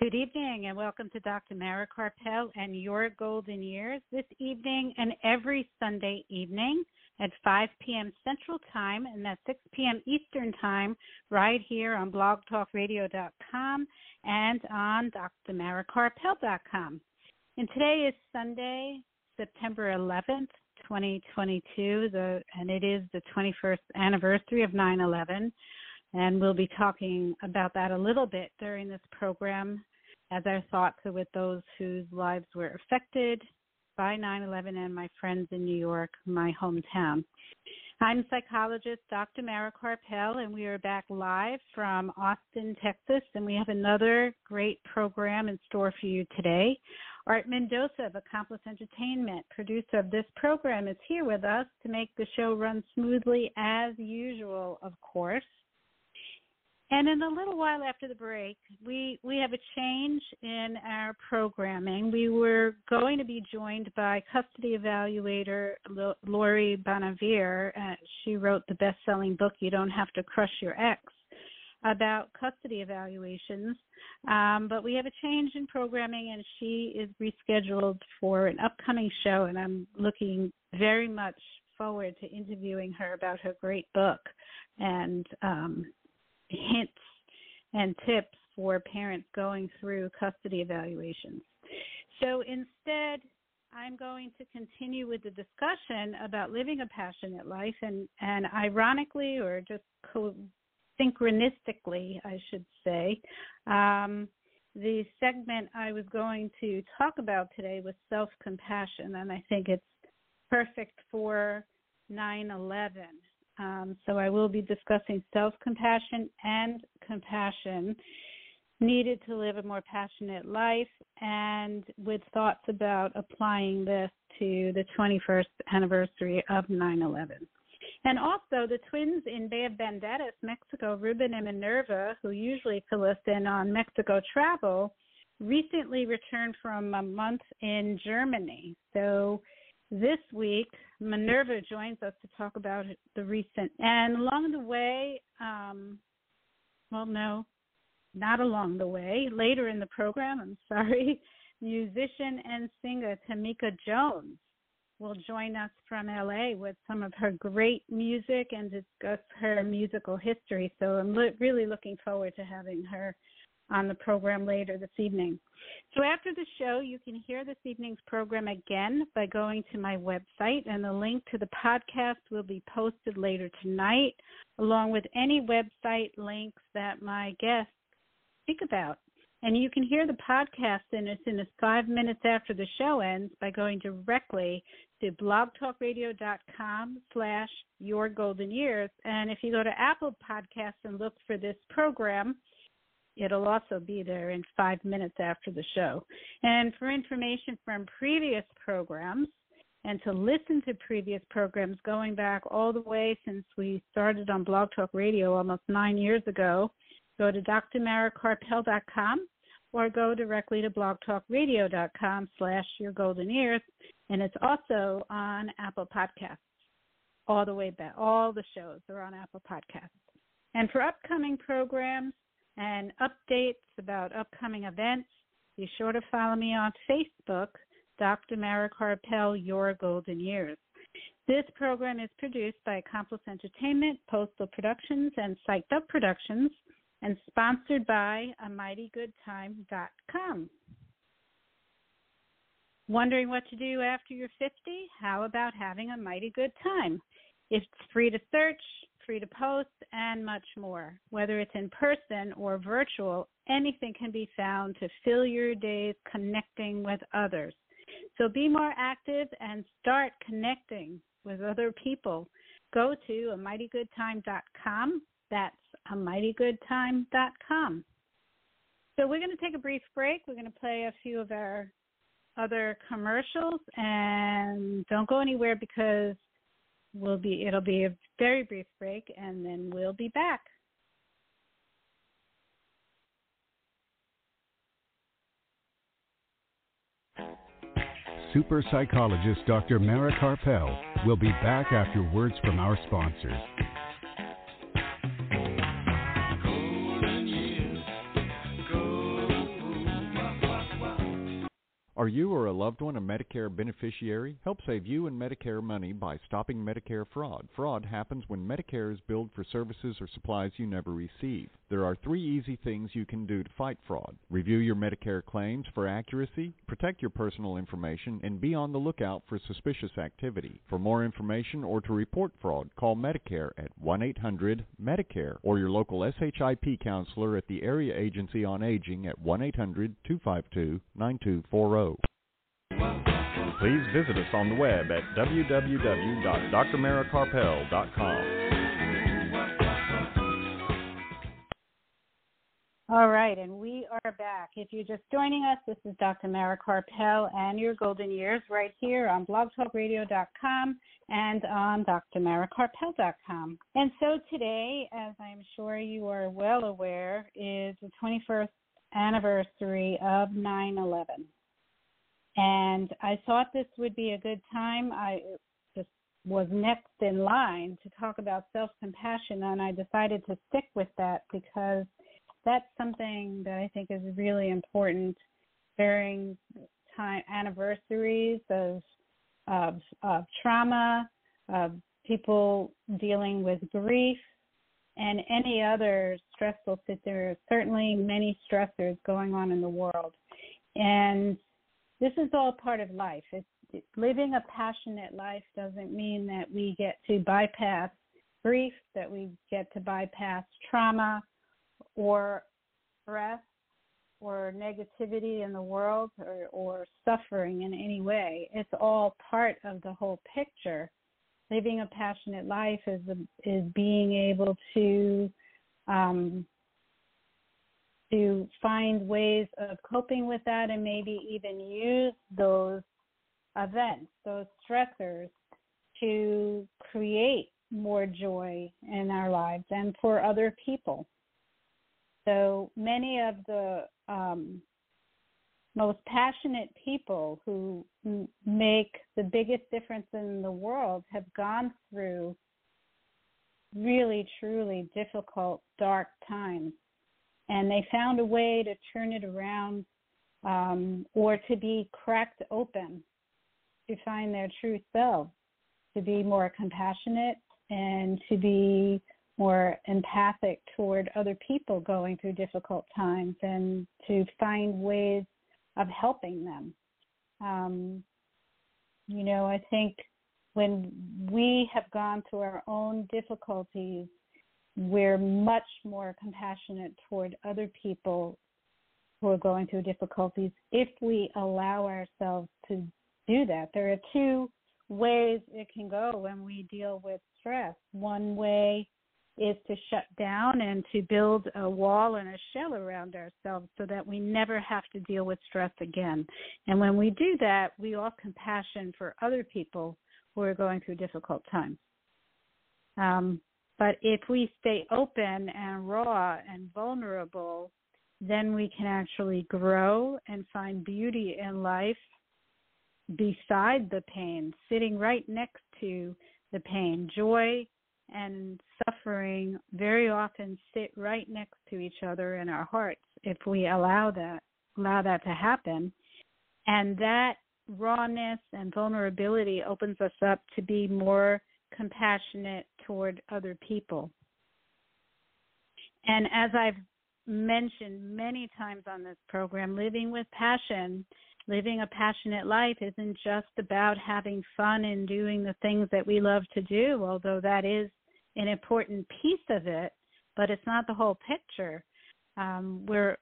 Good evening and welcome to Dr. Mara Karpel and Your Golden Years this evening and every Sunday evening at 5 p.m. Central Time and at 6 p.m. Eastern Time right here on blogtalkradio.com and on drmarakarpel.com. And today is Sunday, September 11th, 2022, the, and it is the 21st anniversary of 9 11. And we'll be talking about that a little bit during this program as our thoughts are with those whose lives were affected by 9 11 and my friends in New York, my hometown. I'm psychologist Dr. Mara Karpel, and we are back live from Austin, Texas, and we have another great program in store for you today. Art Mendoza of Accomplice Entertainment, producer of this program, is here with us to make the show run smoothly as usual, of course. And in a little while after the break, we we have a change in our programming. We were going to be joined by custody evaluator Lori Bonavere. Uh, she wrote the best-selling book "You Don't Have to Crush Your Ex" about custody evaluations. Um, but we have a change in programming, and she is rescheduled for an upcoming show. And I'm looking very much forward to interviewing her about her great book and um, hints and tips for parents going through custody evaluations. So instead, I'm going to continue with the discussion about living a passionate life, and, and ironically, or just co- synchronistically, I should say, um, the segment I was going to talk about today was self compassion, and I think it's perfect for 9 11. Um, so I will be discussing self compassion and compassion needed to live a more passionate life and with thoughts about applying this to the 21st anniversary of 9 11. And also, the twins in Bay of Banderas, Mexico, Ruben and Minerva, who usually fill us in on Mexico travel, recently returned from a month in Germany. So this week, Minerva joins us to talk about the recent. And along the way, um, well, no, not along the way, later in the program, I'm sorry, musician and singer Tameca Jones will join us from LA with some of her great music and discuss her musical history. So I'm really looking forward to having her on the program later this evening. So after the show, you can hear this evening's program again by going to my website, and the link to the podcast will be posted later tonight, along with any website links that my guests speak about. And you can hear the podcast in as soon as five minutes after the show ends by going directly to blogtalkradio.com slash your golden years. And if you go to Apple Podcasts and look for this program, It'll also be there in five minutes after the show. And for information from previous programs and to listen to previous programs going back all the way since we started on Blog Talk Radio almost nine years ago, go to drmarakarpel.com or go directly to blogtalkradio.com slash your golden years. And it's also on Apple Podcasts all the way back. All the shows are on Apple Podcasts. And for upcoming programs, and updates about upcoming events, be sure to follow me on Facebook, Dr. Mara Karpel, Your Golden Years. This program is produced by Accomplice Entertainment, Postal Productions, and Psyched Up Productions, and sponsored by AmightyGoodTime.com. Wondering what to do after you're 50? How about having a mighty good time? It's free to search, free to post, and much more. Whether it's in person or virtual, anything can be found to fill your days connecting with others. So be more active and start connecting with other people. Go to amightygoodtime.com. That's amightygoodtime.com. So we're going to take a brief break. We're going to play a few of our other commercials and don't go anywhere because we'll be it'll be a very brief break and then we'll be back. Super psychologist Dr. Mara Karpel will be back after words from our sponsors. Are you or a loved one a Medicare beneficiary? Help save you and Medicare money by stopping Medicare fraud. Fraud happens when Medicare is billed for services or supplies you never receive. There are three easy things you can do to fight fraud. Review your Medicare claims for accuracy, protect your personal information, and be on the lookout for suspicious activity. For more information or to report fraud, call Medicare at 1-800-MEDICARE or your local SHIP counselor at the Area Agency on Aging at 1-800-252-9240. Please visit us on the web at www.drmarakarpel.com. All right, and we are back. If you're just joining us, this is Dr. Mara Karpel and your golden years right here on blogtalkradio.com and on drmarakarpel.com. And so today, as I'm sure you are well aware, is the 21st anniversary of 9 11. And I thought this would be a good time. I just was next in line to talk about self compassion, and I decided to stick with that because that's something that I think is really important during time anniversaries of of, of trauma, of people dealing with grief, and any other stressful situation. There are certainly many stressors going on in the world, and this is all part of life. It's, living a passionate life doesn't mean that we get to bypass grief, that we get to bypass trauma or stress or negativity in the world or, or suffering in any way. It's all part of the whole picture. Living a passionate life is is being able to um, to find ways of coping with that and maybe even use those events, those stressors, to create more joy in our lives and for other people. So many of the um, most passionate people who m- make the biggest difference in the world have gone through really, truly difficult, dark times. And they found a way to turn it around um, or to be cracked open to find their true selves, to be more compassionate and to be more empathic toward other people going through difficult times and to find ways of helping them. Um, you know, I think when we have gone through our own difficulties, we're much more compassionate toward other people who are going through difficulties if we allow ourselves to do that. There are two ways it can go when we deal with stress. One way is to shut down and to build a wall and a shell around ourselves so that we never have to deal with stress again. And when we do that, we offer compassion for other people who are going through difficult times. Um, but if we stay open and raw and vulnerable, then we can actually grow and find beauty in life beside the pain, sitting right next to the pain. Joy and suffering very often sit right next to each other in our hearts if we allow that allow that to happen. And that rawness and vulnerability opens us up to be more compassionate toward other people. And as I've mentioned many times on this program, living with passion, living a passionate life isn't just about having fun and doing the things that we love to do, although that is an important piece of it, but it's not the whole picture. Um, we're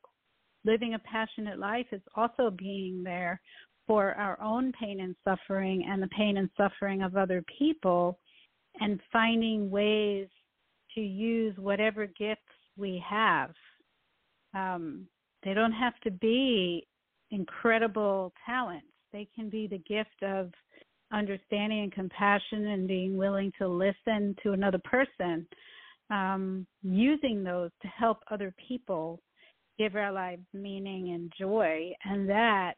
living a passionate life is also being there for our own pain and suffering and the pain and suffering of other people and finding ways to use whatever gifts we have. Um, they don't have to be incredible talents. They can be the gift of understanding and compassion and being willing to listen to another person, um, using those to help other people give our lives meaning and joy, and that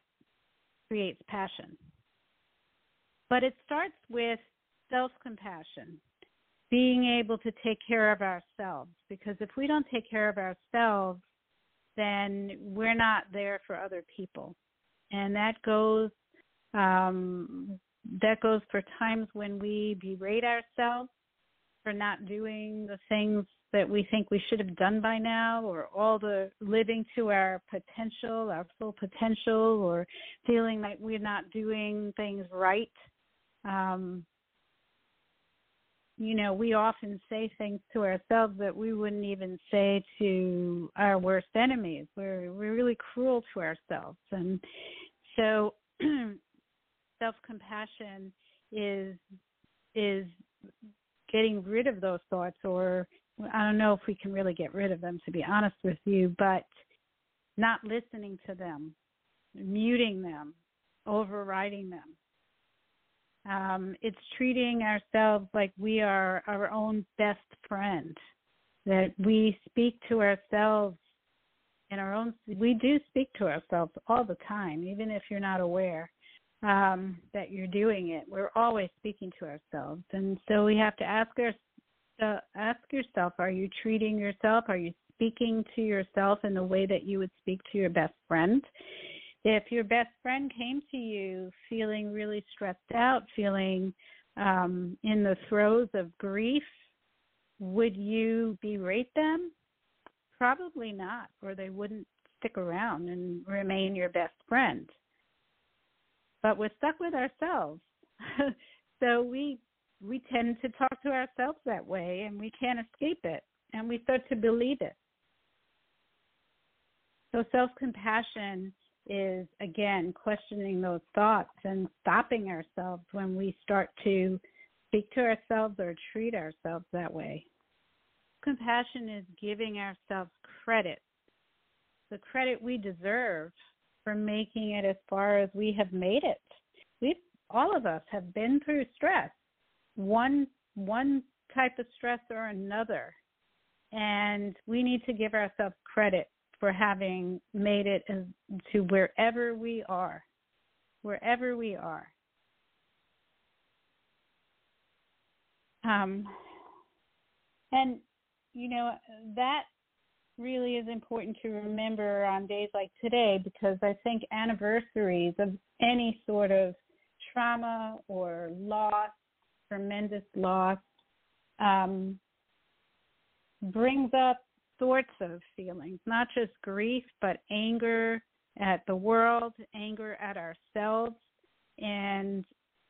creates passion. But it starts with self compassion, being able to take care of ourselves. Because if we don't take care of ourselves, then we're not there for other people. and that goes um, that goes for times when we berate ourselves for not doing the things that we think we should have done by now, or all the living to our potential, our full potential, or feeling like we're not doing things right. Um, you know, we often say things to ourselves that we wouldn't even say to our worst enemies. We're we're really cruel to ourselves, and so self compassion is is getting rid of those thoughts, or I don't know if we can really get rid of them, to be honest with you, but not listening to them, muting them, overriding them. Um, it's treating ourselves like we are our own best friend, that we speak to ourselves in our own, we do speak to ourselves all the time, even if you're not aware um, that you're doing it. We're always speaking to ourselves. And so we have to ask our, uh, ask yourself, are you treating yourself? Are you speaking to yourself in the way that you would speak to your best friend? if your best friend came to you feeling really stressed out, feeling um, in the throes of grief, would you berate them? Probably not, or they wouldn't stick around and remain your best friend. But we're stuck with ourselves. so we we tend to talk to ourselves that way and we can't escape it and we start to believe it. So self compassion is again questioning those thoughts and stopping ourselves when we start to speak to ourselves or treat ourselves that way. Compassion is giving ourselves credit, the credit we deserve for making it as far as we have made it. We all of us have been through stress, one one type of stress or another, and we need to give ourselves credit for having made it to wherever we are, wherever we are. Um, and, you know, that really is important to remember on days like today because I think anniversaries of any sort of trauma or loss, tremendous loss, um, brings up sorts of feelings, not just grief, but anger at the world, anger at ourselves, and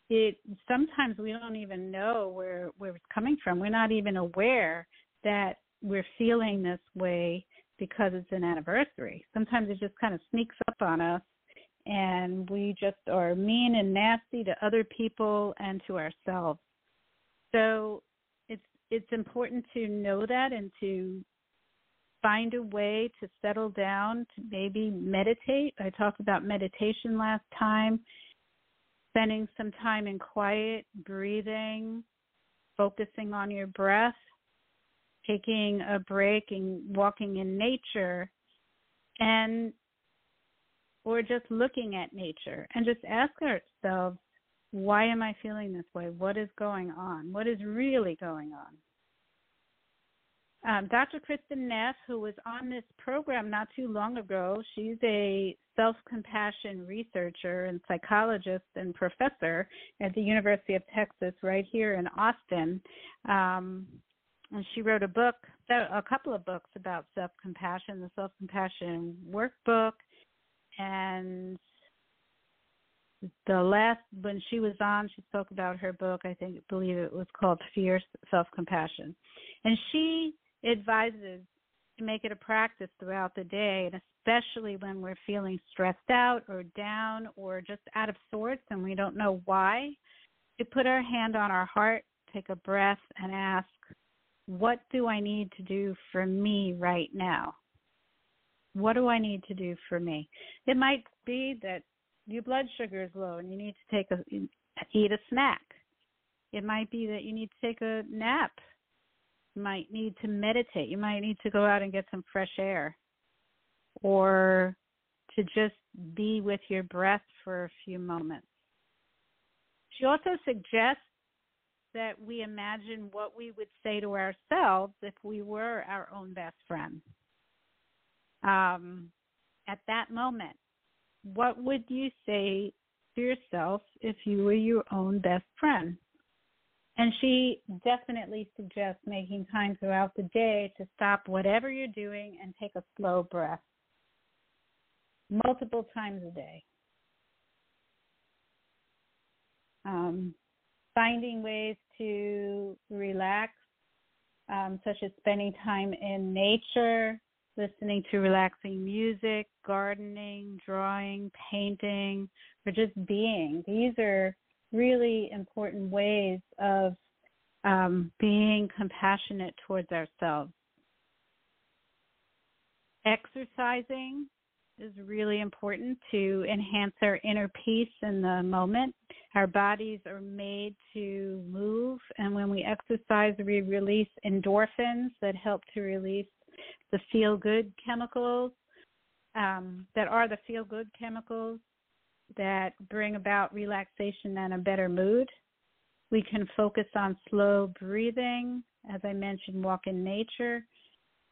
it sometimes we don't even know where where it's coming from. We're not even aware that we're feeling this way because it's an anniversary. Sometimes it just kind of sneaks up on us and we just are mean and nasty to other people and to ourselves. So it's it's important to know that and to find a way to settle down, to maybe meditate. I talked about meditation last time, spending some time in quiet, breathing, focusing on your breath, taking a break and walking in nature, and or just looking at nature and just ask ourselves, why am I feeling this way? What is going on? What is really going on? um, Dr. Kristin Neff, who was on this program not too long ago, she's a self compassion researcher and psychologist and professor at the University of Texas, right here in Austin. Um, and she wrote a book, a couple of books about self compassion, the Self Compassion Workbook, and the last when she was on, she spoke about her book. I think believe it was called Fierce Self Compassion, and she advises to make it a practice throughout the day, and especially when we're feeling stressed out or down or just out of sorts and we don't know why, to put our hand on our heart, take a breath, and ask, What do I need to do for me right now? What do I need to do for me? It might be that your blood sugar is low and you need to take a eat a snack. It might be that you need to take a nap You might need to meditate. You might need to go out and get some fresh air or to just be with your breath for a few moments. She also suggests that we imagine what we would say to ourselves if we were our own best friend um, at that moment. what would you say to yourself if you were your own best friend? And she definitely suggests making time throughout the day to stop whatever you're doing and take a slow breath multiple times a day. Um, finding ways to relax, um, such as spending time in nature, listening to relaxing music, gardening, drawing, painting, or just being. These are really important ways of um, being compassionate towards ourselves. Exercising is really important to enhance our inner peace in the moment. Our bodies are made to move, and when we exercise, we release endorphins that help to release the feel good chemicals um, that are the feel good chemicals that bring about relaxation and a better mood. We can focus on slow breathing, as I mentioned, walk in nature,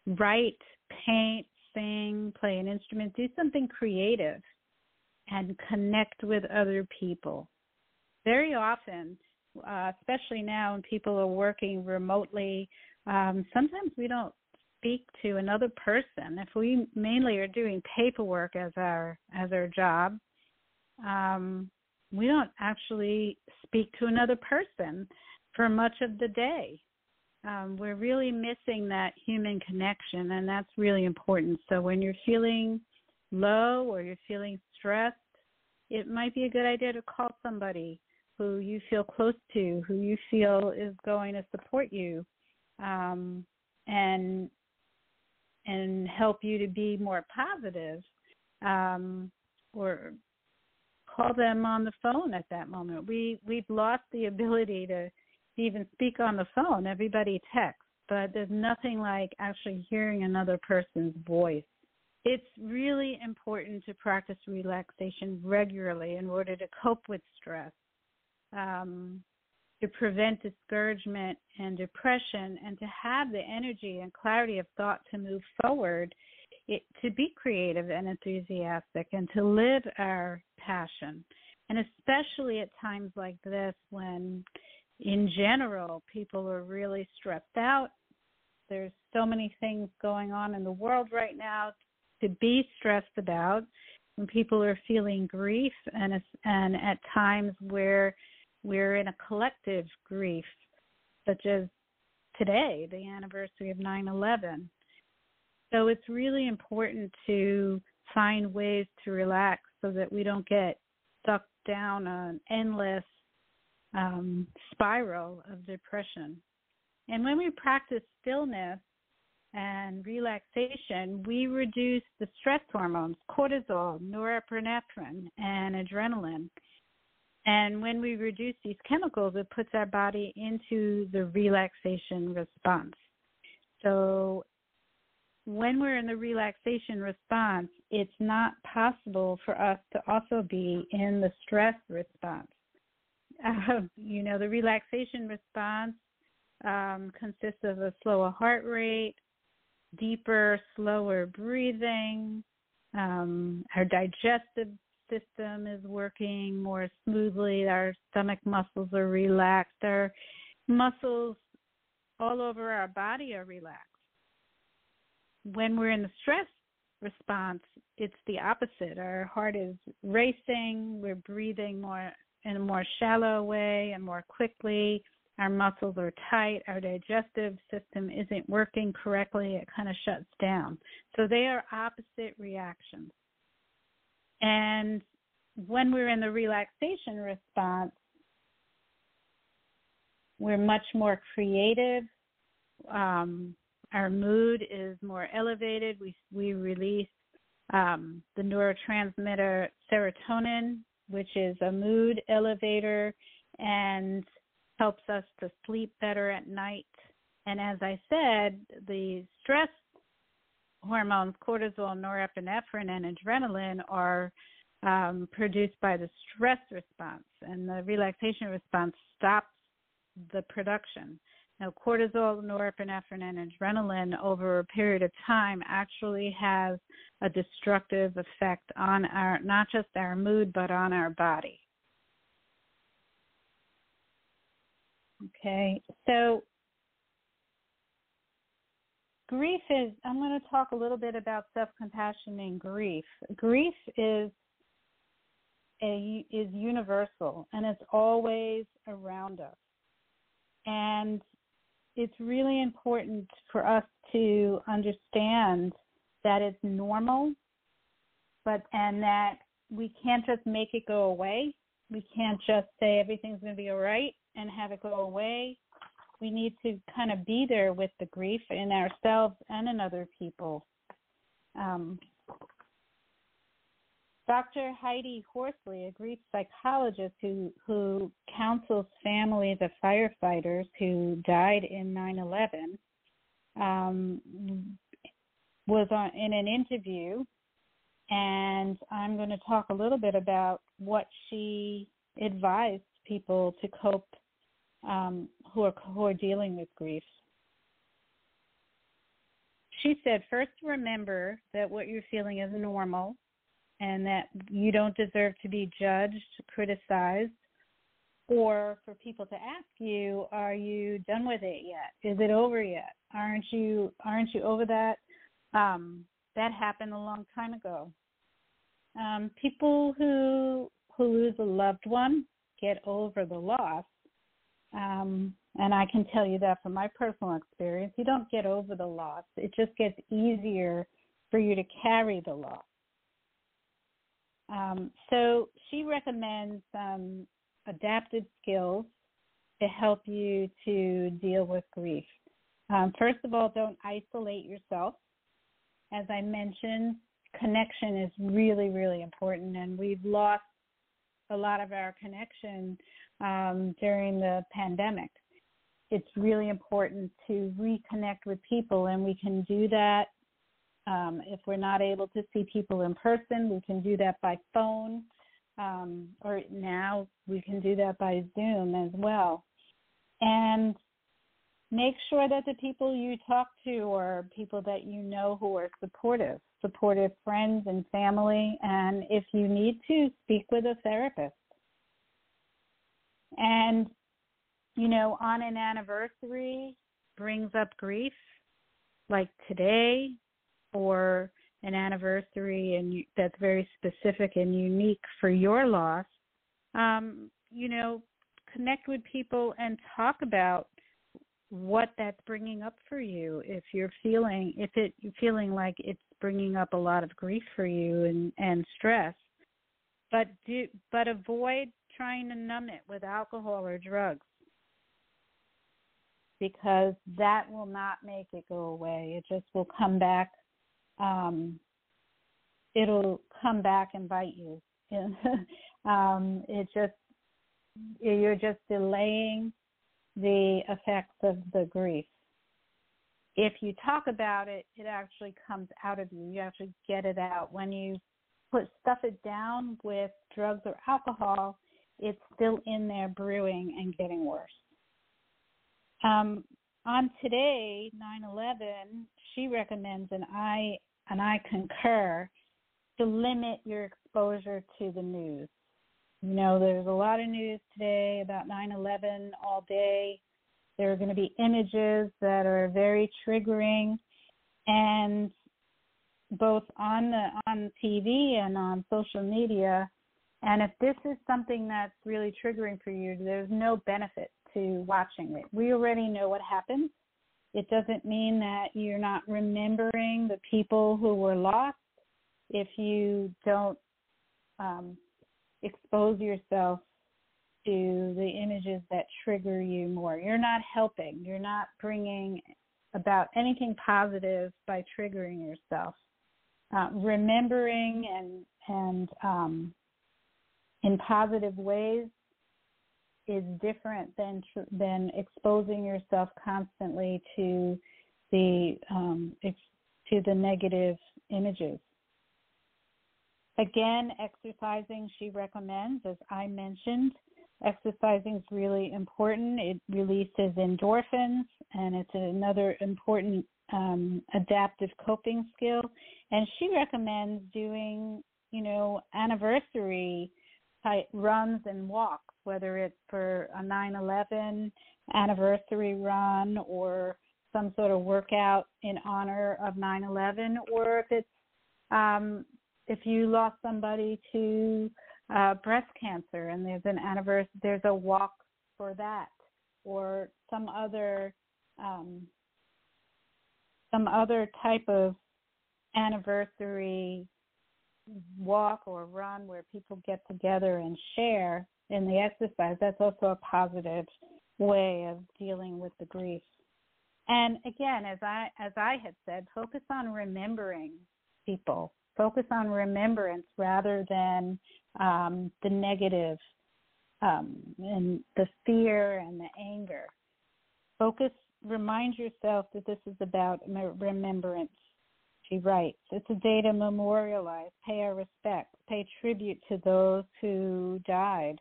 write, paint, sing, play an instrument, do something creative, and connect with other people. Very often, uh, especially now when people are working remotely, um, sometimes we don't speak to another person. If we mainly are doing paperwork as our as our job, um, we don't actually speak to another person for much of the day. Um, we're really missing that human connection, and that's really important. So when you're feeling low or you're feeling stressed, it might be a good idea to call somebody who you feel close to, who you feel is going to support you, um, and and help you to be more positive, um, or call them on the phone at that moment. We we've lost the ability to even speak on the phone. Everybody texts, but there's nothing like actually hearing another person's voice. It's really important to practice relaxation regularly in order to cope with stress, um, to prevent discouragement and depression, and to have the energy and clarity of thought to move forward, it, to be creative and enthusiastic, and to live our passion. And especially at times like this when in general, people are really stressed out. There's so many things going on in the world right now to be stressed about. When people are feeling grief, and and at times where we're in a collective grief, such as today, the anniversary of 9/11. So it's really important to find ways to relax so that we don't get sucked down an endless um, spiral of depression. And when we practice stillness and relaxation, we reduce the stress hormones, cortisol, norepinephrine, and adrenaline. And when we reduce these chemicals, it puts our body into the relaxation response. So when we're in the relaxation response, it's not possible for us to also be in the stress response uh, you know, the relaxation response um, consists of a slower heart rate, deeper, slower breathing. Um, our digestive system is working more smoothly. Our stomach muscles are relaxed. Our muscles all over our body are relaxed. When we're in the stress response, it's the opposite. Our heart is racing. We're breathing more in a more shallow way and more quickly. Our muscles are tight. Our digestive system isn't working correctly. It kind of shuts down. So they are opposite reactions. And when we're in the relaxation response, we're much more creative. Um, our mood is more elevated. We we release um, the neurotransmitter serotonin, which is a mood elevator and helps us to sleep better at night. And as I said, the stress hormones, cortisol, norepinephrine, and adrenaline, are um, produced by the stress response, and the relaxation response stops the production. Now, cortisol, norepinephrine, and adrenaline over a period of time actually has a destructive effect on our not just our mood but on our body. Okay, so grief is i'm going to talk a little bit about self-compassion and grief. Grief is a is universal and it's always around us. And it's really important for us to understand that it's normal but and that we can't just make it go away. We can't just say everything's going to be all right and have it go away we need to kind of be there with the grief in ourselves and in other people. Um, Dr. Heidi Horsley, a grief psychologist who, who counsels families of firefighters who died in 9 11, um, was on, in an interview, and I'm going to talk a little bit about what she advised people to cope um, who are who are dealing with grief. She said, first remember that what you're feeling is normal, and that you don't deserve to be judged, criticized, or for people to ask you, "Are you done with it yet? Is it over yet? Aren't you aren't you over that?" Um, that happened a long time ago. Um, people who who lose a loved one get over the loss um, and I can tell you that from my personal experience, you don't get over the loss. It just gets easier for you to carry the loss. Um, so she recommends um, adapted skills to help you to deal with grief. Um, first of all, don't isolate yourself. As I mentioned, connection is really, really important, and we've lost a lot of our connection um, during the pandemic. It's really important to reconnect with people, and we can do that um, if we're not able to see people in person. We can do that by phone, um, or now we can do that by Zoom as well. And make sure that the people you talk to are people that you know who are supportive, supportive friends and family. And if you need to, speak with a therapist. And, you know, on an anniversary brings up grief, like today, or an anniversary and that's very specific and unique for your loss. Um, you know, connect with people and talk about what that's bringing up for you. If you're feeling, if it you're feeling like it's bringing up a lot of grief for you and and stress, but do but avoid trying to numb it with alcohol or drugs because that will not make it go away. It just will come back. Um, it'll come back and bite you. um, it just you're just delaying the effects of the grief. If you talk about it, it actually comes out of you. You actually get it out. When you put stuff it down with drugs or alcohol, it's still in there brewing and getting worse. Um, on today, 9/11, she recommends, and I and I concur, to limit your exposure to the news. You know, there's a lot of news today about 9/11 all day. There are going to be images that are very triggering, and both on the on TV and on social media, and if this is something that's really triggering for you, there's no benefit to watching it. We already know what happened. It doesn't mean that you're not remembering the people who were lost if you don't um, expose yourself to the images that trigger you more. You're not helping. You're not bringing about anything positive by triggering yourself. Uh, remembering and and um, in positive ways is different than than exposing yourself constantly to the um, to the negative images. Again, exercising she recommends, as I mentioned, Exercising is really important. It releases endorphins, and it's another important um, adaptive coping skill. And she recommends doing, you know, anniversary runs and walks, whether it's for a 9 11 anniversary run or some sort of workout in honor of 9 11, or if it's um, if you lost somebody to uh, breast cancer and there's an anniversary, there's a walk for that, or some other um, some other type of anniversary walk or run where people get together and share in the exercise. That's also a positive way of dealing with the grief. And again, as I as I had said, focus on remembering people. Focus on remembrance rather than um, the negative um, and the fear and the anger. Focus. Remind yourself that this is about remembrance. She writes, "It's a day to memorialize, pay our respects, pay tribute to those who died,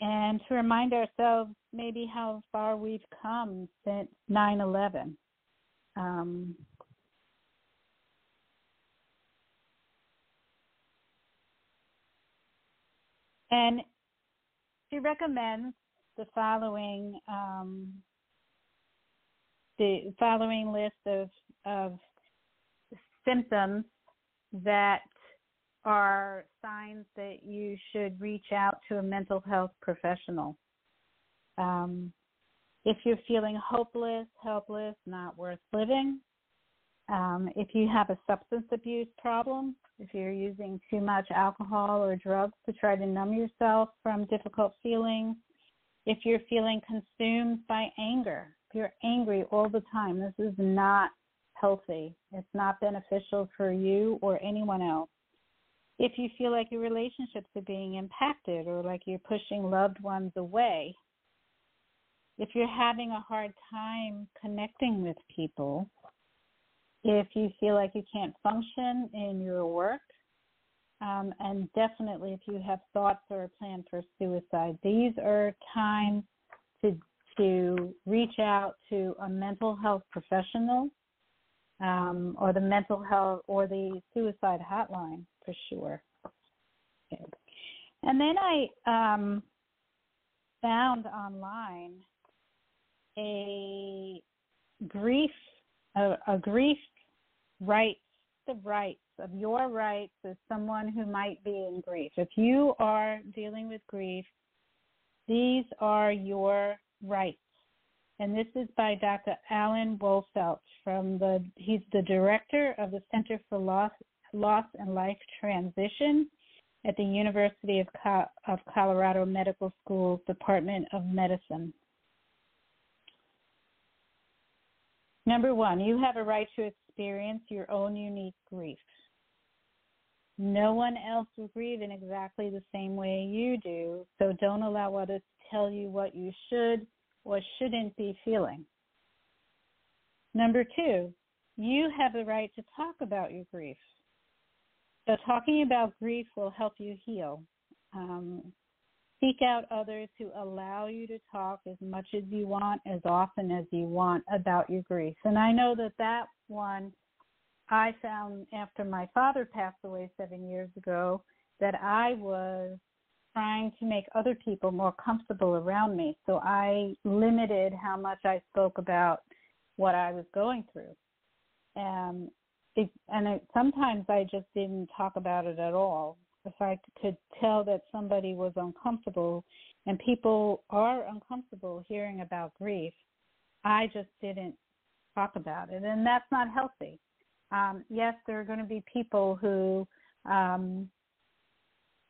and to remind ourselves maybe how far we've come since 9 11. Um, and she recommends the following um, the following list of, of symptoms that are signs that you should reach out to a mental health professional. Um, if you're feeling hopeless, helpless, not worth living, um, if you have a substance abuse problem, if you're using too much alcohol or drugs to try to numb yourself from difficult feelings, if you're feeling consumed by anger, if you're angry all the time, this is not healthy. It's not beneficial for you or anyone else if you feel like your relationships are being impacted or like you're pushing loved ones away, if you're having a hard time connecting with people, if you feel like you can't function in your work, um, and definitely if you have thoughts or a plan for suicide, these are times to to reach out to a mental health professional um, or the mental health or the suicide hotline for sure. Okay. And then I um, found online a grief a, a grief rights the rights of your rights as someone who might be in grief. If you are dealing with grief, these are your rights and this is by Dr. Alan Wolfelt from the he's the director of the Center for Loss Loss and Life Transition at the University of, Co- of Colorado Medical School's Department of Medicine. Number one, you have a right to experience your own unique grief. No one else will grieve in exactly the same way you do, so don't allow others to tell you what you should or shouldn't be feeling. Number two, you have the right to talk about your grief. So, talking about grief will help you heal. Um, seek out others who allow you to talk as much as you want, as often as you want about your grief. And I know that that one I found after my father passed away seven years ago that I was trying to make other people more comfortable around me. So I limited how much I spoke about what I was going through. And it, and it, sometimes I just didn't talk about it at all. If I could tell that somebody was uncomfortable, and people are uncomfortable hearing about grief, I just didn't talk about it, and that's not healthy. Um, yes, there are going to be people who um,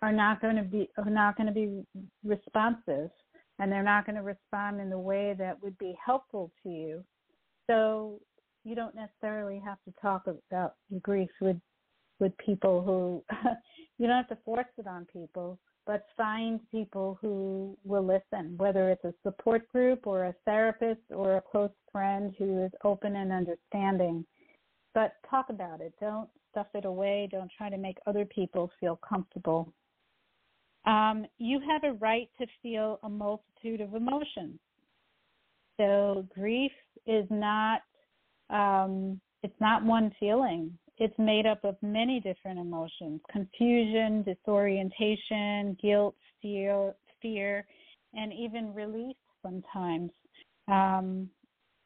are not going to be are not going to be responsive and they're not going to respond in the way that would be helpful to you. So you don't necessarily have to talk about your grief with with people who you don't have to force it on people but find people who will listen whether it's a support group or a therapist or a close friend who is open and understanding. But talk about it. Don't stuff it away. Don't try to make other people feel comfortable Um, you have a right to feel a multitude of emotions. So grief is not um, it's not one feeling. It's made up of many different emotions: confusion, disorientation, guilt, fear, fear, and even relief. Sometimes um,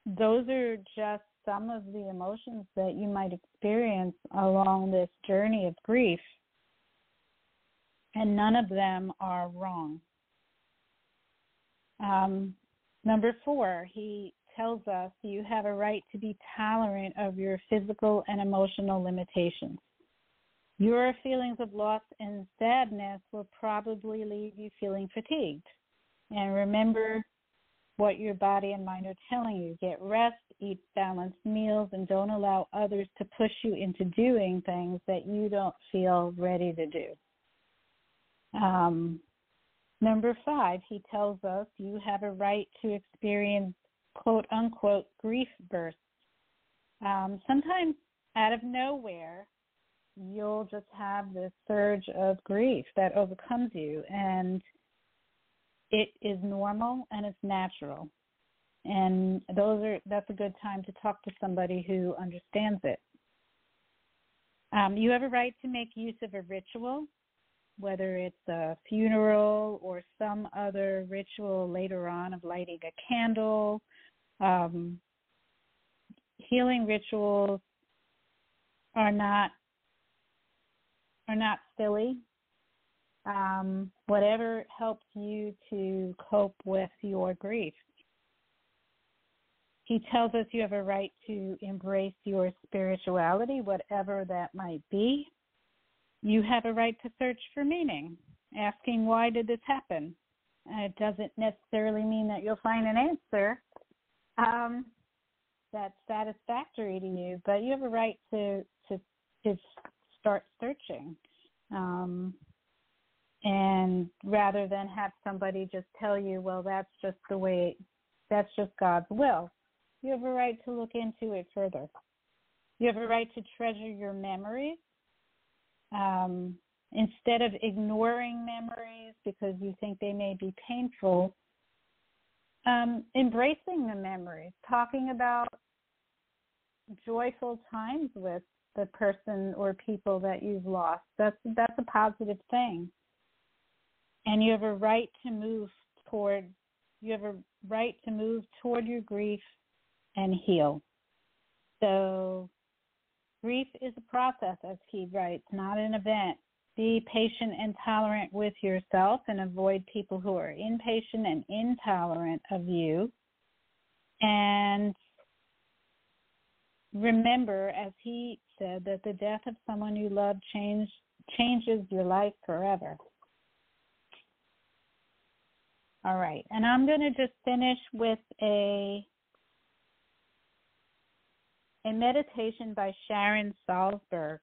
those are just some of the emotions that you might experience along this journey of grief and none of them are wrong. Um, number four, he tells us you have a right to be tolerant of your physical and emotional limitations. Your feelings of loss and sadness will probably leave you feeling fatigued. And remember what your body and mind are telling you. Get rest, eat balanced meals, and don't allow others to push you into doing things that you don't feel ready to do. Um, number five, he tells us you have a right to experience quote unquote grief bursts. Um, sometimes out of nowhere, you'll just have this surge of grief that overcomes you, and it is normal and it's natural. And those are that's a good time to talk to somebody who understands it. Um, you have a right to make use of a ritual whether it's a funeral or some other ritual later on of lighting a candle. Um, healing rituals are not are not silly. Um, whatever helps you to cope with your grief. He tells us you have a right to embrace your spirituality, whatever that might be you have a right to search for meaning, asking why did this happen. it doesn't necessarily mean that you'll find an answer um, that's satisfactory to you, but you have a right to to to start searching. Um, and rather than have somebody just tell you, well, that's just the way, that's just God's will, you have a right to look into it further. You have a right to treasure your memories um, instead of ignoring memories because you think they may be painful, um, embracing the memories, talking about joyful times with the person or people that you've lost. That's that's a positive thing. And you have a right to move toward you have a right to move toward your grief and heal. So Grief is a process, as he writes, not an event. Be patient and tolerant with yourself and avoid people who are impatient and intolerant of you. And remember, as he said, that the death of someone you love change, changes your life forever. All right, and I'm going to just finish with a a meditation by Sharon Salzberg.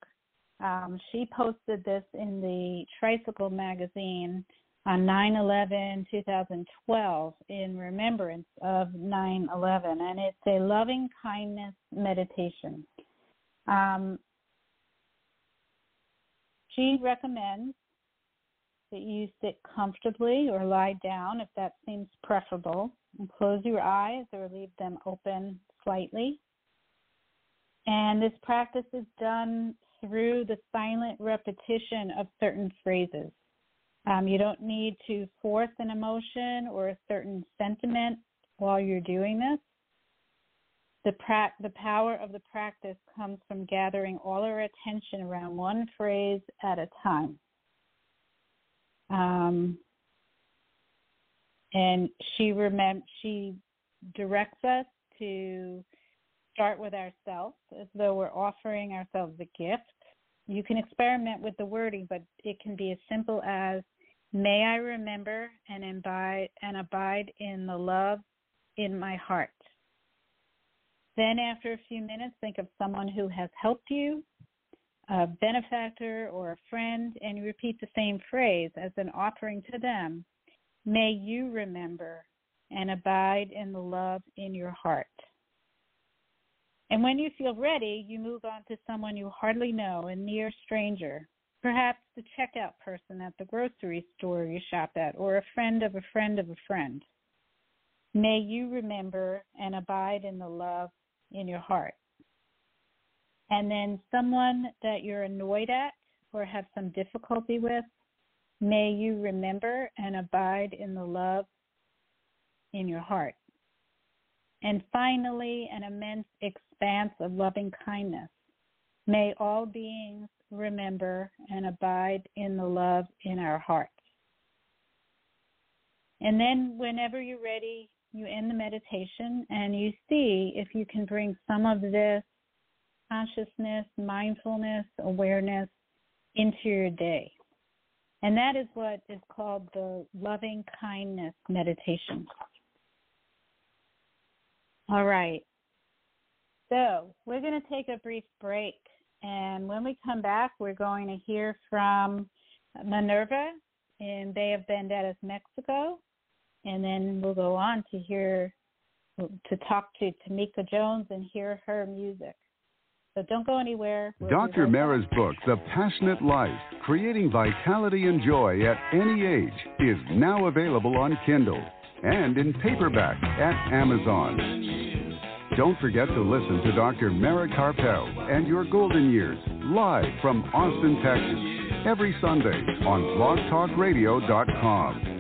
Um, she posted this in the Tricycle magazine on 9/11 2012 in remembrance of 9/11, and it's a loving kindness meditation. Um, she recommends that you sit comfortably or lie down if that seems preferable, and close your eyes or leave them open slightly. And this practice is done through the silent repetition of certain phrases. Um, you don't need to force an emotion or a certain sentiment while you're doing this. The, pra- the power of the practice comes from gathering all our attention around one phrase at a time. Um, and she remem- she directs us to start with ourselves as though we're offering ourselves a gift. You can experiment with the wording, but it can be as simple as May I remember and abide and abide in the love in my heart. Then after a few minutes think of someone who has helped you, a benefactor or a friend, and you repeat the same phrase as an offering to them. May you remember and abide in the love in your heart. And when you feel ready, you move on to someone you hardly know, a near stranger. perhaps the checkout person at the grocery store you shop at, or a friend of a friend of a friend. May you remember and abide in the love in your heart. And then someone that you're annoyed at or have some difficulty with, may you remember and abide in the love in your heart. And finally, an immense expanse of loving kindness. May all beings remember and abide in the love in our hearts. And then, whenever you're ready, you end the meditation and you see if you can bring some of this consciousness, mindfulness, awareness into your day. And that is what is called the loving kindness meditation. All right. So we're going to take a brief break. And when we come back, we're going to hear from Minerva in Bay of Banderas, Mexico. And then we'll go on to hear, to talk to Tameca Jones and hear her music. So don't go anywhere. We'll Dr. Mara's book, The Passionate Life Creating Vitality and Joy at Any Age, is now available on Kindle and in paperback at Amazon. Don't forget to listen to Dr. Mara Karpel and Your Golden Years live from Austin, Texas, every Sunday on blogtalkradio.com.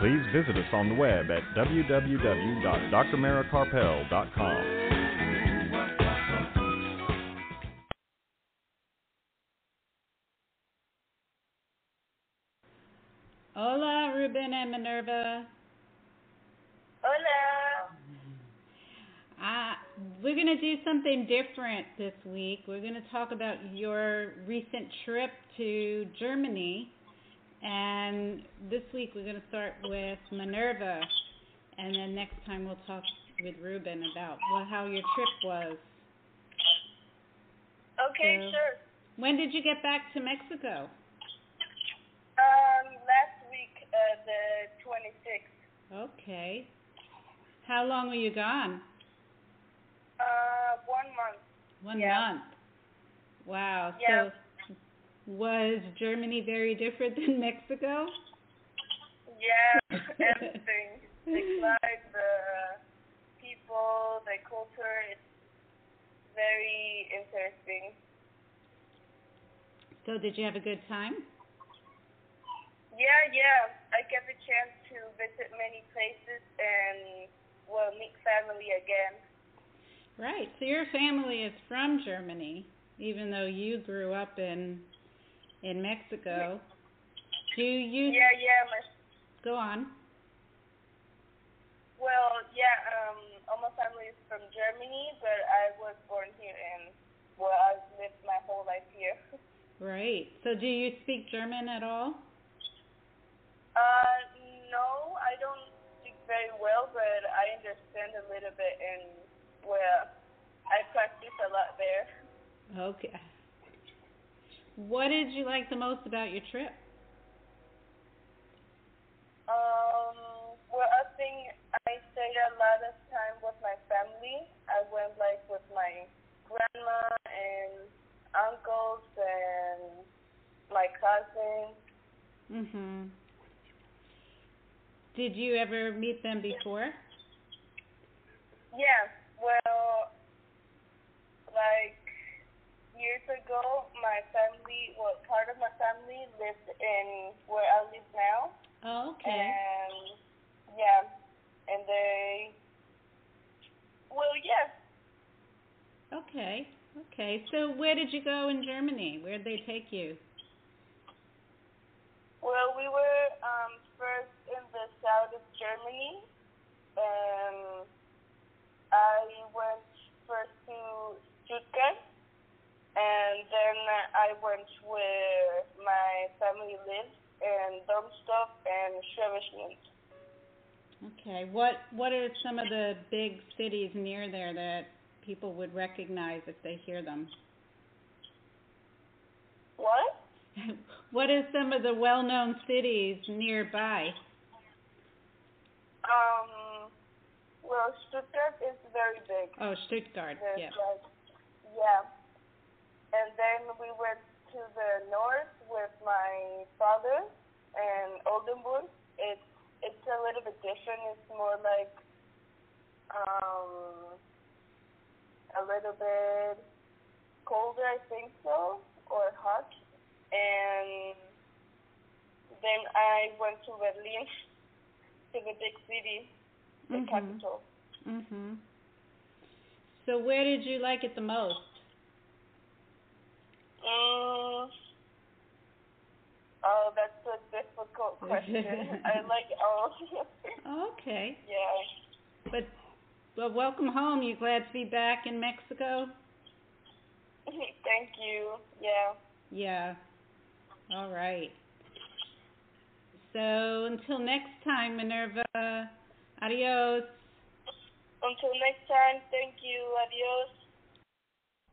Please visit us on the web at www.drmarakarpel.com. Ruben and Minerva. Hola. Uh, we're going to do something different this week. We're going to talk about your recent trip to Germany. And this week we're going to start with Minerva. And then next time we'll talk with Ruben about well, how your trip was. Okay, so, sure. When did you get back to Mexico? Uh, the 26th. Okay. How long were you gone? Uh, one month. One yeah. month. Wow. Yeah. So was Germany very different than Mexico? Yeah, everything. the climate, the people, the culture, it's very interesting. So did you have a good time? Yeah, yeah. I get the chance to visit many places and well meet family again. Right. So your family is from Germany, even though you grew up in in Mexico. Do you? Yeah, yeah. My, Go on. Well, yeah. Um, all my family is from Germany, but I was born here and well, I've lived my whole life here. Right. So do you speak German at all? Uh, no, I don't speak very well, but I understand a little bit, and well, I practice a lot there. Okay. What did you like the most about your trip? Um, well, I think I stayed a lot of time with my family. I went like with my grandma and uncles and my cousins. Mhm. Did you ever meet them before? Yeah, well, like years ago, my family, well, part of my family lived in where I live now. Oh, okay. And yeah, and they, well, yeah. Okay, okay. So where did you go in Germany? Where did they take you? Well, we were um, first the south of Germany, and I went first to Stuttgart, and then I went where my family lives in Darmstadt and Schwäbisch Okay. What What are some of the big cities near there that people would recognize if they hear them? What? what are some of the well-known cities nearby? Um, well, Stuttgart is very big. Oh, Stuttgart, There's yeah. Like, yeah. and then we went to the north with my father and Oldenburg. It's it's a little bit different. It's more like um, a little bit colder, I think so, or hot. And then I went to Berlin, to the big city, the Mhm. capital. Mhm. So where did you like it the most? Mm. Oh, that's a difficult question. I like all. Okay. yeah. But well, welcome home. You glad to be back in Mexico? Thank you. Yeah. Yeah. All right. So until next time, Minerva. Adios. Until next time, thank you. Adios.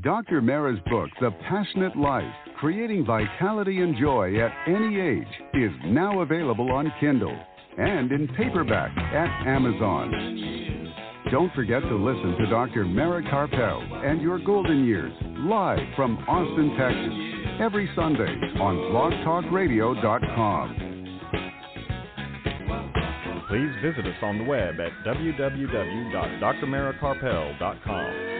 Dr. Mara's book, The Passionate Life Creating Vitality and Joy at Any Age, is now available on Kindle and in paperback at Amazon. Don't forget to listen to Dr. Mara Karpel and Your Golden Years live from Austin, Texas, every Sunday on blogtalkradio.com. Please visit us on the web at www.drmarakarpel.com.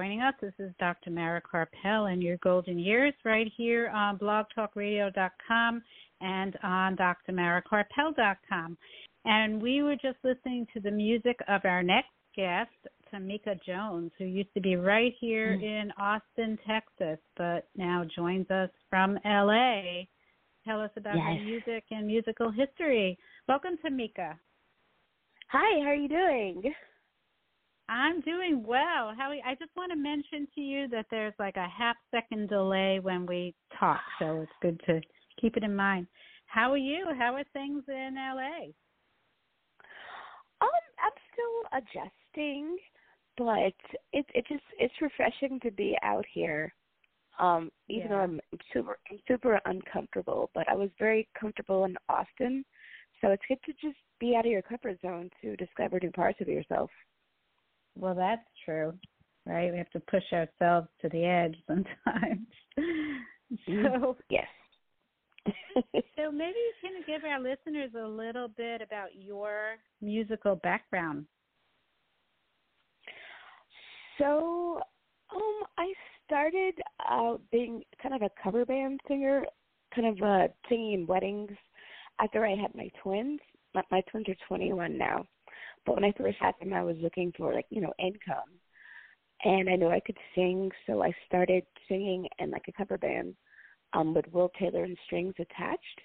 joining us, this is Dr. Mara Karpel and your golden years right here on blogtalkradio.com and on drmarakarpel.com. And we were just listening to the music of our next guest, Tameca Jones, who used to be right here mm. in Austin, Texas, but now joins us from LA. Tell us about yes. your music and musical history. Welcome, Tameca. Hi, how are you doing? I'm doing well. Howie, I just want to mention to you that there's like a half second delay when we talk, so it's good to keep it in mind. How are you? How are things in LA? Um, I'm still adjusting, but it it just it's refreshing to be out here. Um, even yeah. though I'm super I'm super uncomfortable, but I was very comfortable in Austin, so it's good to just be out of your comfort zone to discover new parts of yourself. Well, that's true, right? We have to push ourselves to the edge sometimes. Mm-hmm. so yes. so maybe you can give our listeners a little bit about your musical background. So, um, I started out being kind of a cover band singer, kind of uh, singing in weddings after I had my twins. My, my twins are 21 now. But when I first had them, I was looking for like you know income, and I knew I could sing, so I started singing in like a cover band, um, with Will Taylor and strings attached,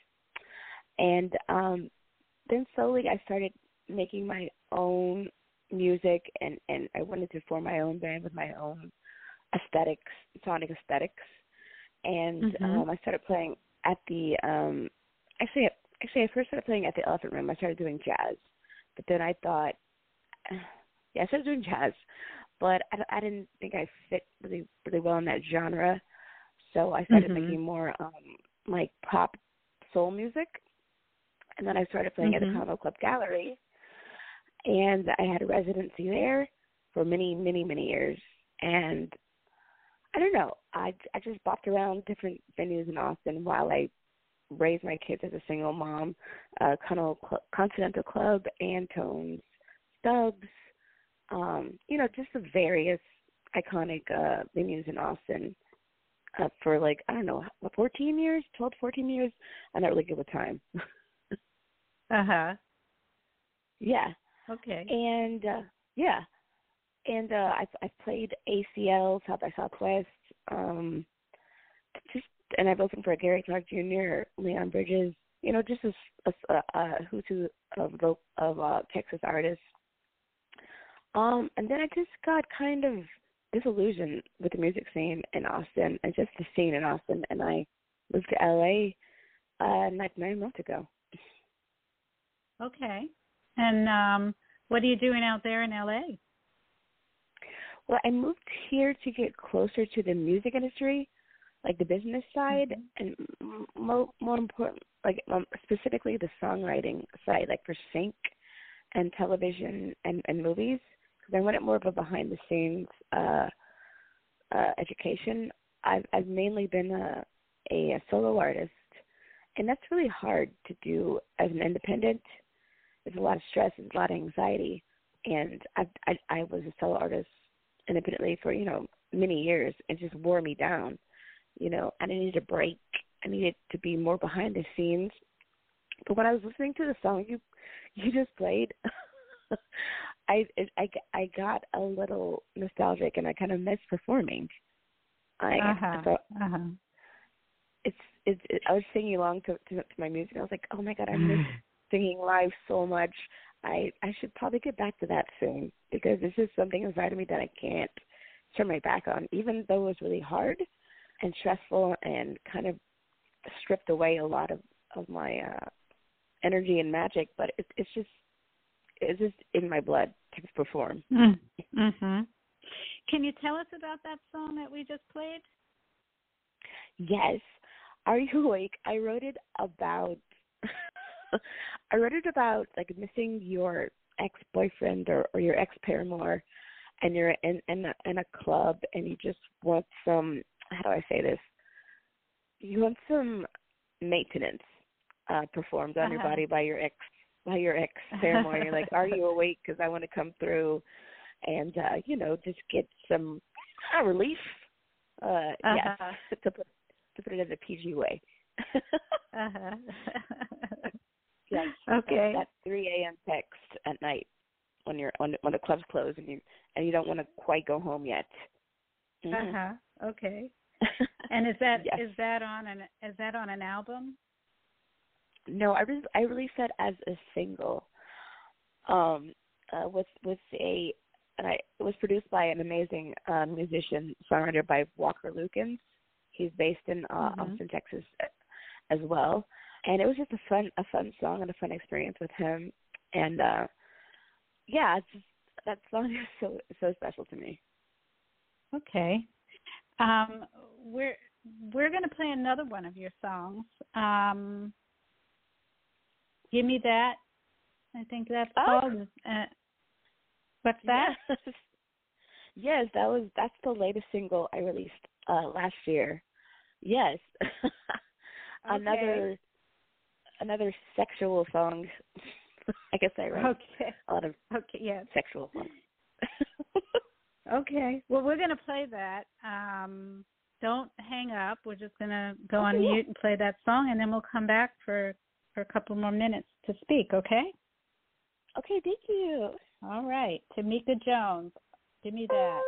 and um, then slowly I started making my own music, and and I wanted to form my own band with my own aesthetics, sonic aesthetics, and mm-hmm. um, I started playing at the um, actually actually I first started playing at the Elephant Room. I started doing jazz but then I thought, yes, I was doing jazz, but I, I didn't think I fit really really well in that genre. So I started mm-hmm. making more um like pop soul music, and then I started playing mm-hmm. at the Convo Club Gallery, and I had a residency there for many many many years, and I don't know. I I just bopped around different venues in Austin while I raised my kids as a single mom. Uh, Continental Club, Antones, Stubbs, um, you know, just the various iconic uh, venues in Austin uh, for like I don't know, 14 years, 12, 14 years. I'm not really good with time. uh huh. Yeah. Okay. And uh, yeah, and uh, I've I've played ACL South by Southwest. Um, just and I've opened for Gary Clark Jr., Leon Bridges, you know, just a, a, a who's who of of uh, Texas artists. Um, and then I just got kind of disillusioned with the music scene in Austin and just the scene in Austin, and I moved to LA uh, like nine months ago. Okay. And um, what are you doing out there in LA? Well, I moved here to get closer to the music industry like the business side mm-hmm. and more more important like um, specifically the songwriting side like for sync and television and and movies because I wanted more of a behind the scenes uh uh education. I've I've mainly been a a, solo artist and that's really hard to do as an independent. There's a lot of stress and a lot of anxiety and I I I was a solo artist independently for you know many years. And just wore me down you know, and I needed a break. I needed to be more behind the scenes. But when I was listening to the song you you just played, I I I got a little nostalgic and I kind of missed performing. I uh-huh. thought uh-huh. it's it's it, I was singing along to, to to my music. I was like, oh my god, I miss singing live so much. I I should probably get back to that soon because this is something inside of me that I can't turn my back on, even though it was really hard and stressful and kind of stripped away a lot of of my uh energy and magic but it, it's just it's just in my blood to perform. Mm. mhm can you tell us about that song that we just played? Yes. Are you awake? I wrote it about i wrote it about like missing your ex boyfriend or, or your ex paramour and you're in in a, in a club and you just want some how do I say this? You want some maintenance uh performed on uh-huh. your body by your ex by your ex ceremony. You're like, are you awake? Because I want to come through. and uh, you know, just get some uh, relief. Uh, Uh-huh. to put to put it in a PG way. Uh-huh. yes. okay. That, that 3 a.m. text at night when you're when when the club's closed and you and you don't want to quite go home yet. Mhm. Uh-huh. Okay. And is that is Yes. that on an is that on an album? No, I re- I released that as a single, um, uh, with with a, and I it was produced by an amazing uh, musician songwriter by Walker Lukens. He's based in uh, Mhm. Austin, Texas, as well, and it was just a fun a fun song and a fun experience with him, and uh, yeah, it's just that song is so so special to me. Okay. Um, we're we're going to play another one of your songs. Um, Give me that. I think that's Oh. called. Uh, what's that? Yes. yes, that was that's the latest single I released uh last year. Yes. another another sexual song. I guess I wrote Okay. a lot of Okay. Yeah. sexual songs. Okay. Well, we're going to play that. Um, don't hang up. We're just going to go on yeah. mute and play that song, and then we'll come back for for a couple more minutes to speak. Okay. okay, thank you. All right. Tameca Jones. Give me that.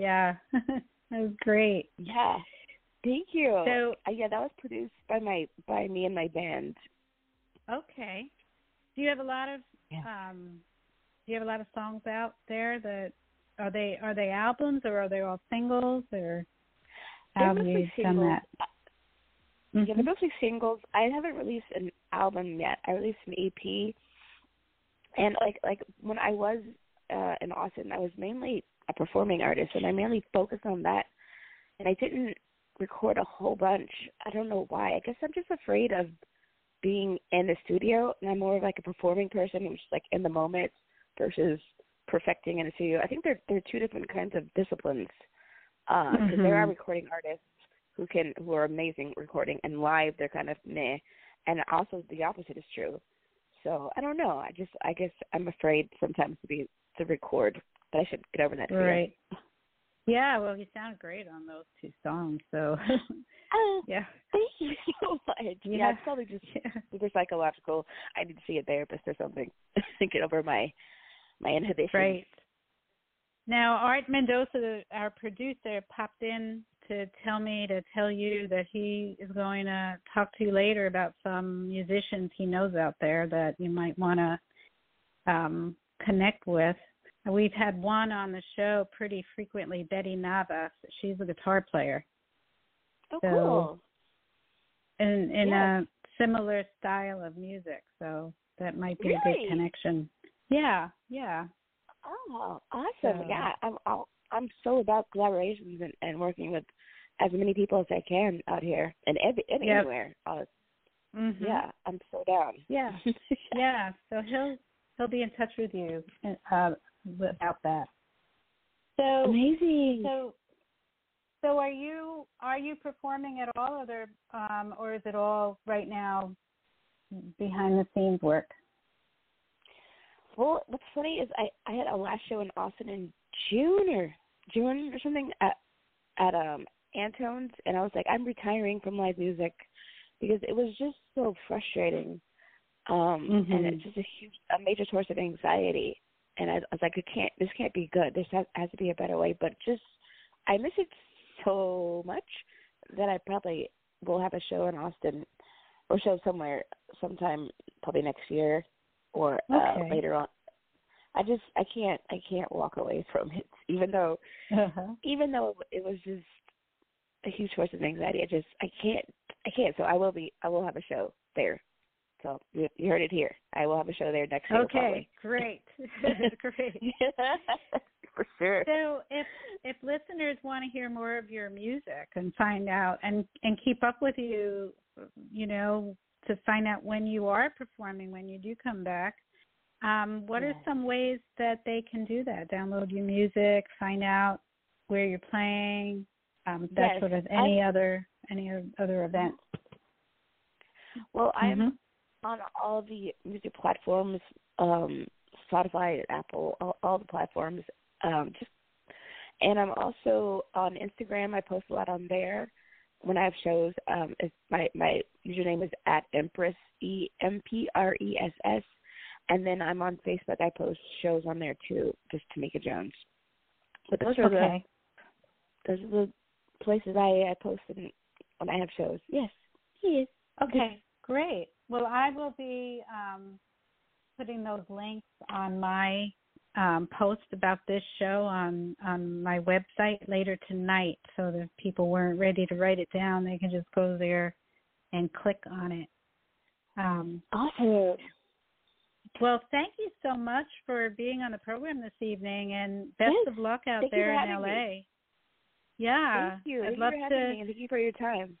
Yeah. that was great. yeah. Thank you. So uh, yeah, that was produced by my by me and my band. okay. Do you have a lot of Yeah. um do you have a lot of songs out there that are they are they albums or are they all singles or They're how have you mostly done singles. that? Yeah, Mhm. they're mostly singles. I haven't released an album yet. I released an EP. And like like when I was uh in Austin, I was mainly a performing artist and I mainly focused on that. And I didn't record a whole bunch. I don't know why. I guess I'm just afraid of being in the studio and I'm more of like a performing person who's just like in the moment versus perfecting in a studio. I think they're they're two different kinds of disciplines. Uh 'cause there are Mhm. recording artists who can who are amazing recording and live they're kind of meh and also the opposite is true so i don't know i just i guess i'm afraid sometimes to be to record but i should get over that fear. Right. Yeah, well you sound great on those two songs, so oh yeah. thank you so much yeah, Yeah. it's probably just Yeah. super psychological i need to see a therapist or something to get over my my inhibitions. Right. Now, Art Mendoza, our producer, popped in to tell me to tell you that he is going to talk to you later about some musicians he knows out there that you might want to um, connect with. We've had one on the show pretty frequently, Betty Navas. She's a guitar player. Oh, So, cool. in in Yeah. a similar style of music. So that might be a Really? good connection. Yeah, yeah. Oh, awesome! So- Yeah, I'm I'll, I'm so about collaborations and, and working with as many people as I can out here and every, and Yep. anywhere. Uh, Mhm. Yeah, I'm so down. Yeah. Yeah. So he'll he'll be in touch with you uh, about that. So Amazing. so so are you are you performing at all, other, um, or is it all right now behind the scenes work? Well, what's funny is I I had a last show in Austin in June or June or something at at um Antone's, and I was like, I'm retiring from live music because it was just so frustrating, um, and Mhm. it's just a huge a major source of anxiety. And I, I was like, it can't this can't be good. This has, has to be a better way. But just I miss it so much that I probably will have a show in Austin or show somewhere sometime probably next year or uh, later on. I just I can't I can't walk away from it, even though Uh-huh. even though it was just a huge source of anxiety. I just I can't I can't. So I will be I will have a show there. So you, you heard it here. I will have a show there next year. Okay, great, great. For sure. So if if listeners want to hear more of your music and find out and and keep up with you, you know, to find out when you are performing when you do come back, um, what are some ways that they can do that? Download your music, find out where you're playing, um, that Yes, sort of any other any other event. Well, I'm Mhm. On all the music platforms, um, Spotify, Apple, all, all the platforms. Um, just and I'm also on Instagram. I post a lot on there when I have shows. Um, it's my my username is at Empress E M P R E S S, and then I'm on Facebook. I post shows on there too, just Tameca Jones. But those are Okay. the those are the places I I post when I have shows. Yes, he is. Okay, great. Well, I will be um, putting those links on my um, post about this show on on my website later tonight, so that if people weren't ready to write it down, they can just go there and click on it. Um, Awesome. well, thank you so much for being on the program this evening, and best Yes, of luck out thank you there for in LA. me. Yeah, Thank you. I'd Thank love you for having to. me thank you for your time.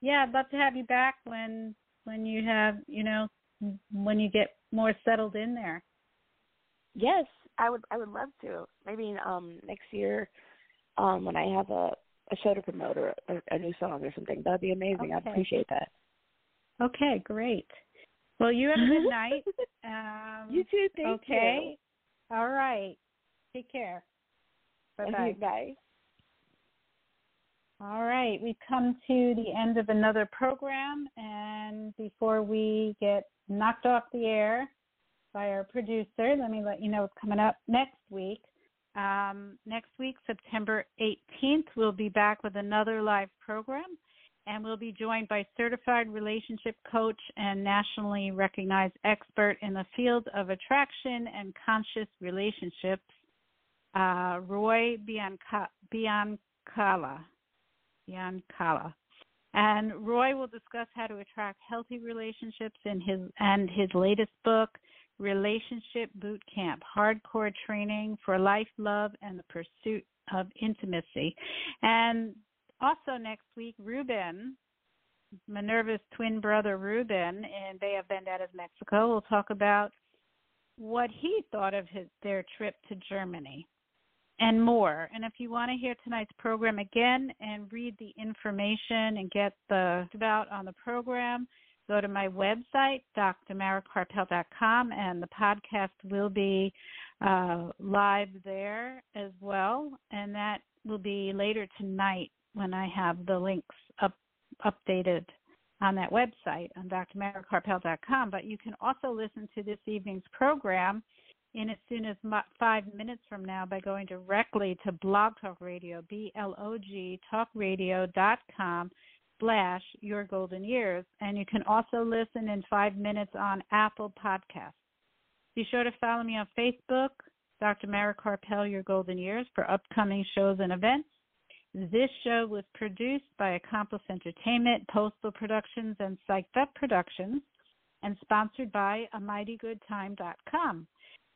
yeah, I'd love to have you back when when you have you know when you get more settled in there. Yes, I would I would love to. Maybe um next year, um when I have a a show to promote or a, a new song or something. That'd be amazing. I'd appreciate that. Okay, great. Well, you have a good night. Um, you too. Thank okay. All right. Take care. you. Bye bye. Bye. All right, we've come to the end of another program, and before we get knocked off the air by our producer, let me let you know what's coming up next week. Um, next week, September 18th, we'll be back with another live program, and we'll be joined by certified relationship coach and nationally recognized expert in the field of attraction and conscious relationships, uh, Roy Bianca- Biancala. Biancala. And Roy will discuss how to attract healthy relationships in his and his latest book, Relationship Boot Camp: Hardcore Training for Life, Love, and the Pursuit of Intimacy. And also next week, Ruben, Minerva's twin brother Ruben in Bay of Banderas, Mexico, will talk about what he thought of his their trip to Germany and more. And if you want to hear tonight's program again and read the information and get the about on the program, go to my website, drmarakarpel.com, and the podcast will be uh, live there as well. And that will be later tonight when I have the links up updated on that website on drmarakarpel.com. But you can also listen to this evening's program in as soon as five minutes from now by going directly to Blog Talk Radio, B L O G talkradio.com slash your golden years. And you can also listen in five minutes on Apple Podcasts. Be sure to follow me on Facebook, Dr. Mara Karpel, Your Golden Years, for upcoming shows and events. This show was produced by Accomplice Entertainment, Postal Productions, and Psyched Up Productions, and sponsored by AmightyGoodTime.com.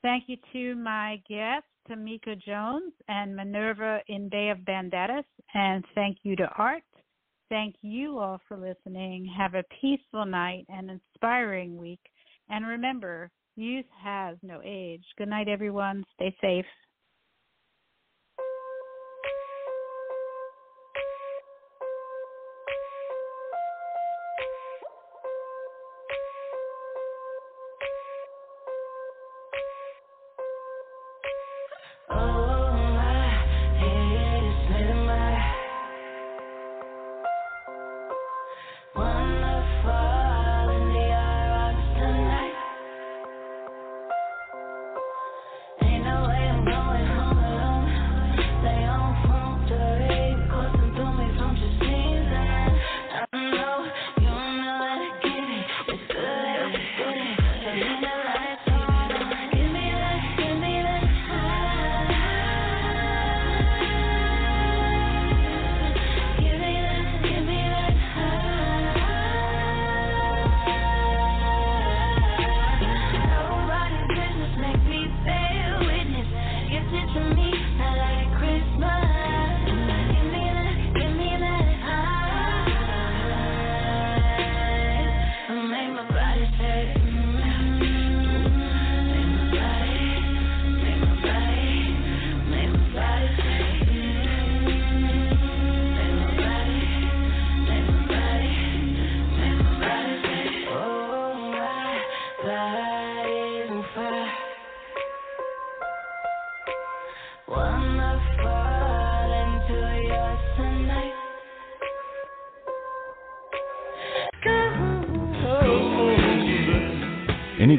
Thank you to my guests, Tameca Jones and Minerva in Bay of Banderas, and thank you to Art. Thank you all for listening. Have a peaceful night and inspiring week. And remember, youth has no age. Good night, everyone. Stay safe.